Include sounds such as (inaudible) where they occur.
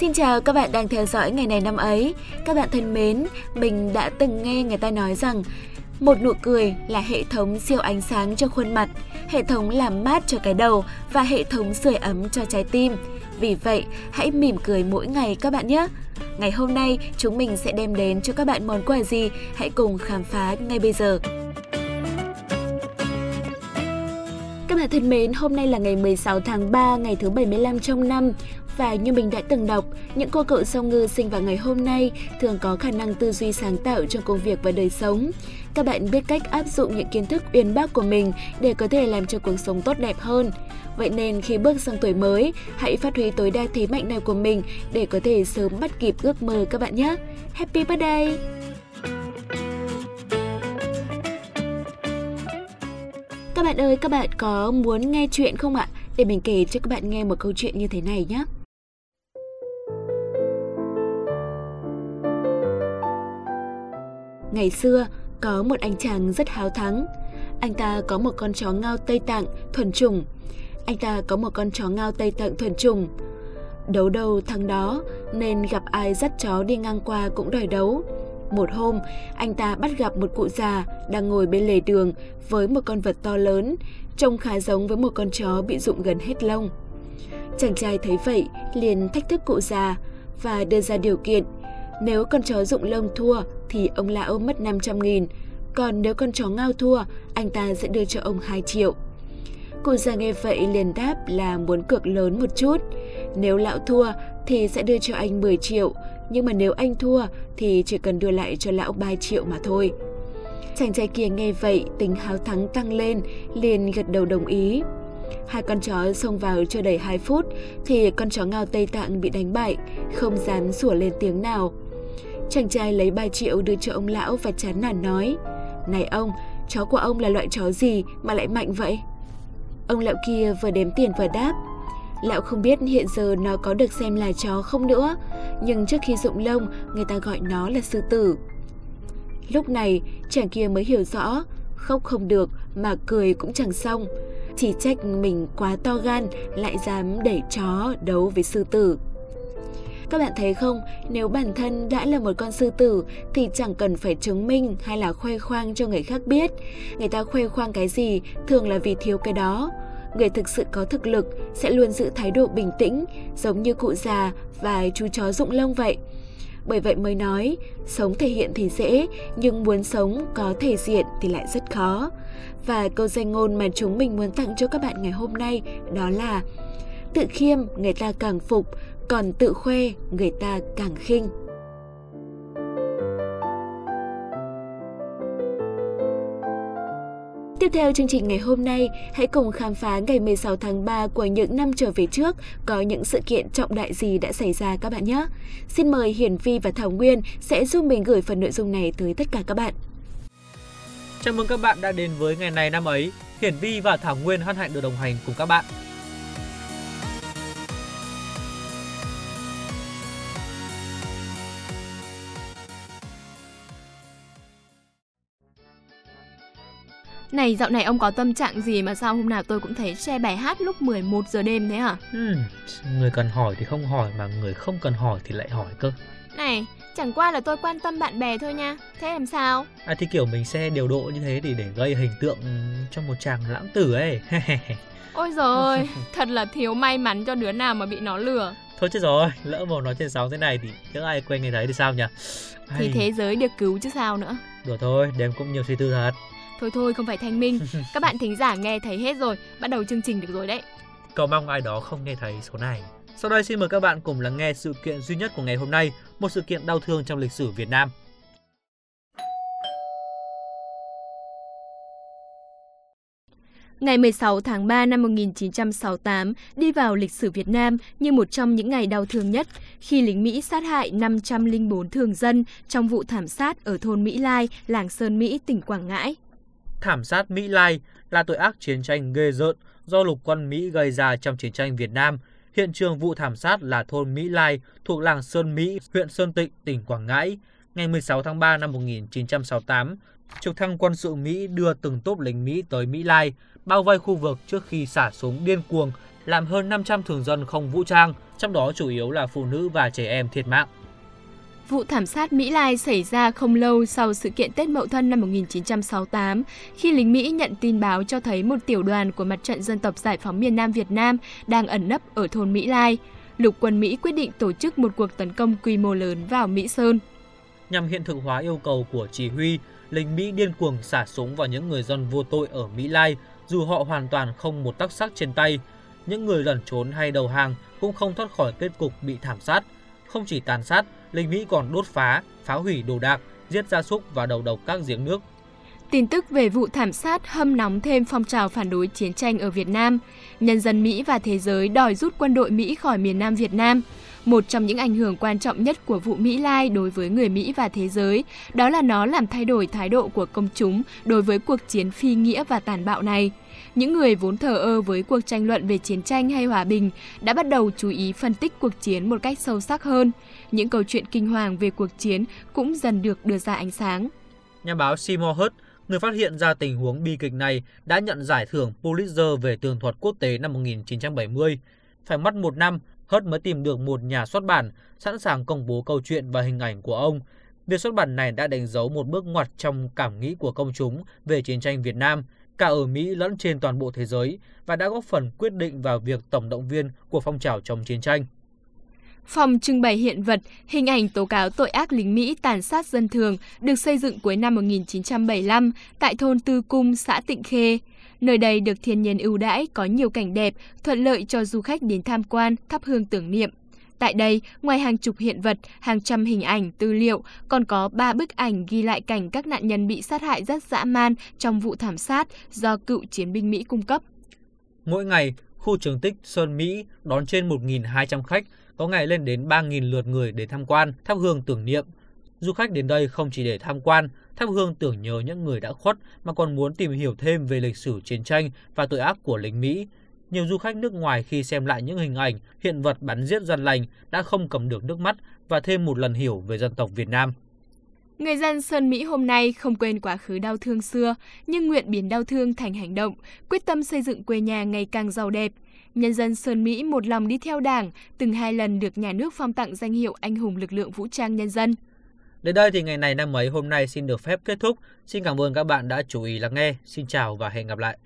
Xin chào các bạn đang theo dõi ngày này năm ấy. Các bạn thân mến, mình đã từng nghe người ta nói rằng một nụ cười là hệ thống siêu ánh sáng cho khuôn mặt, hệ thống làm mát cho cái đầu và hệ thống sưởi ấm cho trái tim. Vì vậy, hãy mỉm cười mỗi ngày các bạn nhé. Ngày hôm nay, chúng mình sẽ đem đến cho các bạn món quà gì? Hãy cùng khám phá ngay bây giờ. Các bạn thân mến, hôm nay là ngày 16 tháng 3, ngày thứ 75 trong năm. Và như mình đã từng đọc, những cô cậu song ngư sinh vào ngày hôm nay thường có khả năng tư duy sáng tạo trong công việc và đời sống. Các bạn biết cách áp dụng những kiến thức uyên bác của mình để có thể làm cho cuộc sống tốt đẹp hơn. Vậy nên khi bước sang tuổi mới, hãy phát huy tối đa thế mạnh này của mình để có thể sớm bắt kịp ước mơ các bạn nhé. Happy birthday! Các bạn ơi, các bạn có muốn nghe chuyện không ạ? Để mình kể cho các bạn nghe một câu chuyện như thế này nhé. Ngày xưa, có một anh chàng rất háo thắng. Anh ta có một con chó ngao Tây Tạng thuần chủng. Anh ta có một con chó ngao Tây Tạng thuần chủng. Đấu đầu thằng đó nên gặp ai dắt chó đi ngang qua cũng đòi đấu. Một hôm, anh ta bắt gặp một cụ già đang ngồi bên lề đường với một con vật to lớn, trông khá giống với một con chó bị rụng gần hết lông. Chàng trai thấy vậy, liền thách thức cụ già và đưa ra điều kiện. Nếu con chó rụng lông thua thì ông lão mất 500 nghìn, còn nếu con chó ngao thua, anh ta sẽ đưa cho ông 2 triệu. Cụ già nghe vậy liền đáp là muốn cược lớn một chút. Nếu lão thua thì sẽ đưa cho anh 10 triệu, nhưng mà nếu anh thua thì chỉ cần đưa lại cho lão 3 triệu mà thôi. Chàng trai kia nghe vậy, tính háo thắng tăng lên, liền gật đầu đồng ý. Hai con chó xông vào chưa đầy 2 phút thì con chó ngao Tây Tạng bị đánh bại, không dám sủa lên tiếng nào. Chàng trai lấy 3 triệu đưa cho ông lão và chán nản nói Này ông, chó của ông là loại chó gì mà lại mạnh vậy? Ông lão kia vừa đếm tiền vừa đáp Lão không biết hiện giờ nó có được xem là chó không nữa Nhưng trước khi rụng lông, người ta gọi nó là sư tử Lúc này, chàng kia mới hiểu rõ Khóc không được mà cười cũng chẳng xong Chỉ trách mình quá to gan lại dám đẩy chó đấu với sư tử các bạn thấy không, nếu bản thân đã là một con sư tử thì chẳng cần phải chứng minh hay là khoe khoang cho người khác biết. Người ta khoe khoang cái gì thường là vì thiếu cái đó. Người thực sự có thực lực sẽ luôn giữ thái độ bình tĩnh, giống như cụ già và chú chó rụng lông vậy. Bởi vậy mới nói, sống thể hiện thì dễ, nhưng muốn sống có thể diện thì lại rất khó. Và câu danh ngôn mà chúng mình muốn tặng cho các bạn ngày hôm nay đó là Tự khiêm người ta càng phục, còn tự khoe người ta càng khinh. Tiếp theo chương trình ngày hôm nay, hãy cùng khám phá ngày 16 tháng 3 của những năm trở về trước có những sự kiện trọng đại gì đã xảy ra các bạn nhé. Xin mời Hiển Vi và Thảo Nguyên sẽ giúp mình gửi phần nội dung này tới tất cả các bạn. Chào mừng các bạn đã đến với ngày này năm ấy. Hiển Vi và Thảo Nguyên hân hạnh được đồng hành cùng các bạn. Này dạo này ông có tâm trạng gì mà sao hôm nào tôi cũng thấy share bài hát lúc 11 giờ đêm thế hả? Ừ, người cần hỏi thì không hỏi mà người không cần hỏi thì lại hỏi cơ. Này, chẳng qua là tôi quan tâm bạn bè thôi nha. Thế làm sao? À thì kiểu mình share điều độ như thế thì để gây hình tượng cho một chàng lãng tử ấy. (laughs) Ôi rồi, (laughs) thật là thiếu may mắn cho đứa nào mà bị nó lừa. Thôi chết rồi, lỡ mà nói trên sóng thế này thì chẳng ai quen người thấy thì sao nhỉ? Thì thế giới được cứu chứ sao nữa. Đùa thôi, đêm cũng nhiều suy tư thật. Thôi thôi không phải thanh minh. (laughs) Các bạn thính giả nghe thấy hết rồi Bắt đầu chương trình được rồi đấy. Cầu mong ai đó không nghe thấy số này. Sau đây xin mời các bạn cùng lắng nghe sự kiện duy nhất của ngày hôm nay Một sự kiện đau thương trong lịch sử Việt Nam. Ngày 16 tháng 3 năm 1968 đi vào lịch sử Việt Nam như một trong những ngày đau thương nhất khi lính Mỹ sát hại 504 thường dân trong vụ thảm sát ở thôn Mỹ Lai, làng Sơn Mỹ, tỉnh Quảng Ngãi. Thảm sát Mỹ Lai là tội ác chiến tranh ghê rợn do lục quân Mỹ gây ra trong chiến tranh Việt Nam. Hiện trường vụ thảm sát là thôn Mỹ Lai thuộc làng Sơn Mỹ, huyện Sơn Tịnh, tỉnh Quảng Ngãi. Ngày 16 tháng 3 năm 1968, trực thăng quân sự Mỹ đưa từng tốp lính Mỹ tới Mỹ Lai, bao vây khu vực trước khi xả súng điên cuồng, làm hơn 500 thường dân không vũ trang, trong đó chủ yếu là phụ nữ và trẻ em thiệt mạng. Vụ thảm sát Mỹ Lai xảy ra không lâu sau sự kiện Tết Mậu Thân năm 1968, khi lính Mỹ nhận tin báo cho thấy một tiểu đoàn của Mặt trận Dân tộc Giải phóng miền Nam Việt Nam đang ẩn nấp ở thôn Mỹ Lai. Lục quân Mỹ quyết định tổ chức một cuộc tấn công quy mô lớn vào Mỹ Sơn. Nhằm hiện thực hóa yêu cầu của chỉ huy, lính Mỹ điên cuồng xả súng vào những người dân vô tội ở Mỹ Lai, dù họ hoàn toàn không một tắc sắc trên tay. Những người lẩn trốn hay đầu hàng cũng không thoát khỏi kết cục bị thảm sát. Không chỉ tàn sát, lính Mỹ còn đốt phá, phá hủy đồ đạc, giết gia súc và đầu độc các giếng nước. Tin tức về vụ thảm sát hâm nóng thêm phong trào phản đối chiến tranh ở Việt Nam. Nhân dân Mỹ và thế giới đòi rút quân đội Mỹ khỏi miền Nam Việt Nam. Một trong những ảnh hưởng quan trọng nhất của vụ Mỹ Lai đối với người Mỹ và thế giới, đó là nó làm thay đổi thái độ của công chúng đối với cuộc chiến phi nghĩa và tàn bạo này. Những người vốn thờ ơ với cuộc tranh luận về chiến tranh hay hòa bình đã bắt đầu chú ý phân tích cuộc chiến một cách sâu sắc hơn. Những câu chuyện kinh hoàng về cuộc chiến cũng dần được đưa ra ánh sáng. Nhà báo Seymour Hersh, người phát hiện ra tình huống bi kịch này, đã nhận giải thưởng Pulitzer về tường thuật quốc tế năm 1970. Phải mất một năm, Hớt mới tìm được một nhà xuất bản sẵn sàng công bố câu chuyện và hình ảnh của ông. Việc xuất bản này đã đánh dấu một bước ngoặt trong cảm nghĩ của công chúng về chiến tranh Việt Nam, cả ở Mỹ lẫn trên toàn bộ thế giới, và đã góp phần quyết định vào việc tổng động viên của phong trào chống chiến tranh. Phòng trưng bày hiện vật, hình ảnh tố cáo tội ác lính Mỹ tàn sát dân thường được xây dựng cuối năm 1975 tại thôn Tư Cung, xã Tịnh Khê. Nơi đây được thiên nhiên ưu đãi, có nhiều cảnh đẹp, thuận lợi cho du khách đến tham quan, thắp hương tưởng niệm. Tại đây, ngoài hàng chục hiện vật, hàng trăm hình ảnh, tư liệu, còn có ba bức ảnh ghi lại cảnh các nạn nhân bị sát hại rất dã man trong vụ thảm sát do cựu chiến binh Mỹ cung cấp. Mỗi ngày, khu trường tích Sơn Mỹ đón trên 1.200 khách, có ngày lên đến 3.000 lượt người đến tham quan, thắp hương tưởng niệm. Du khách đến đây không chỉ để tham quan, thắp hương tưởng nhớ những người đã khuất mà còn muốn tìm hiểu thêm về lịch sử chiến tranh và tội ác của lính Mỹ. Nhiều du khách nước ngoài khi xem lại những hình ảnh, hiện vật bắn giết gian lành đã không cầm được nước mắt và thêm một lần hiểu về dân tộc Việt Nam. Người dân Sơn Mỹ hôm nay không quên quá khứ đau thương xưa, nhưng nguyện biến đau thương thành hành động, quyết tâm xây dựng quê nhà ngày càng giàu đẹp. Nhân dân Sơn Mỹ một lòng đi theo đảng, từng hai lần được nhà nước phong tặng danh hiệu anh hùng lực lượng vũ trang nhân dân. Đến đây thì ngày này năm ấy hôm nay xin được phép kết thúc. Xin cảm ơn các bạn đã chú ý lắng nghe. Xin chào và hẹn gặp lại.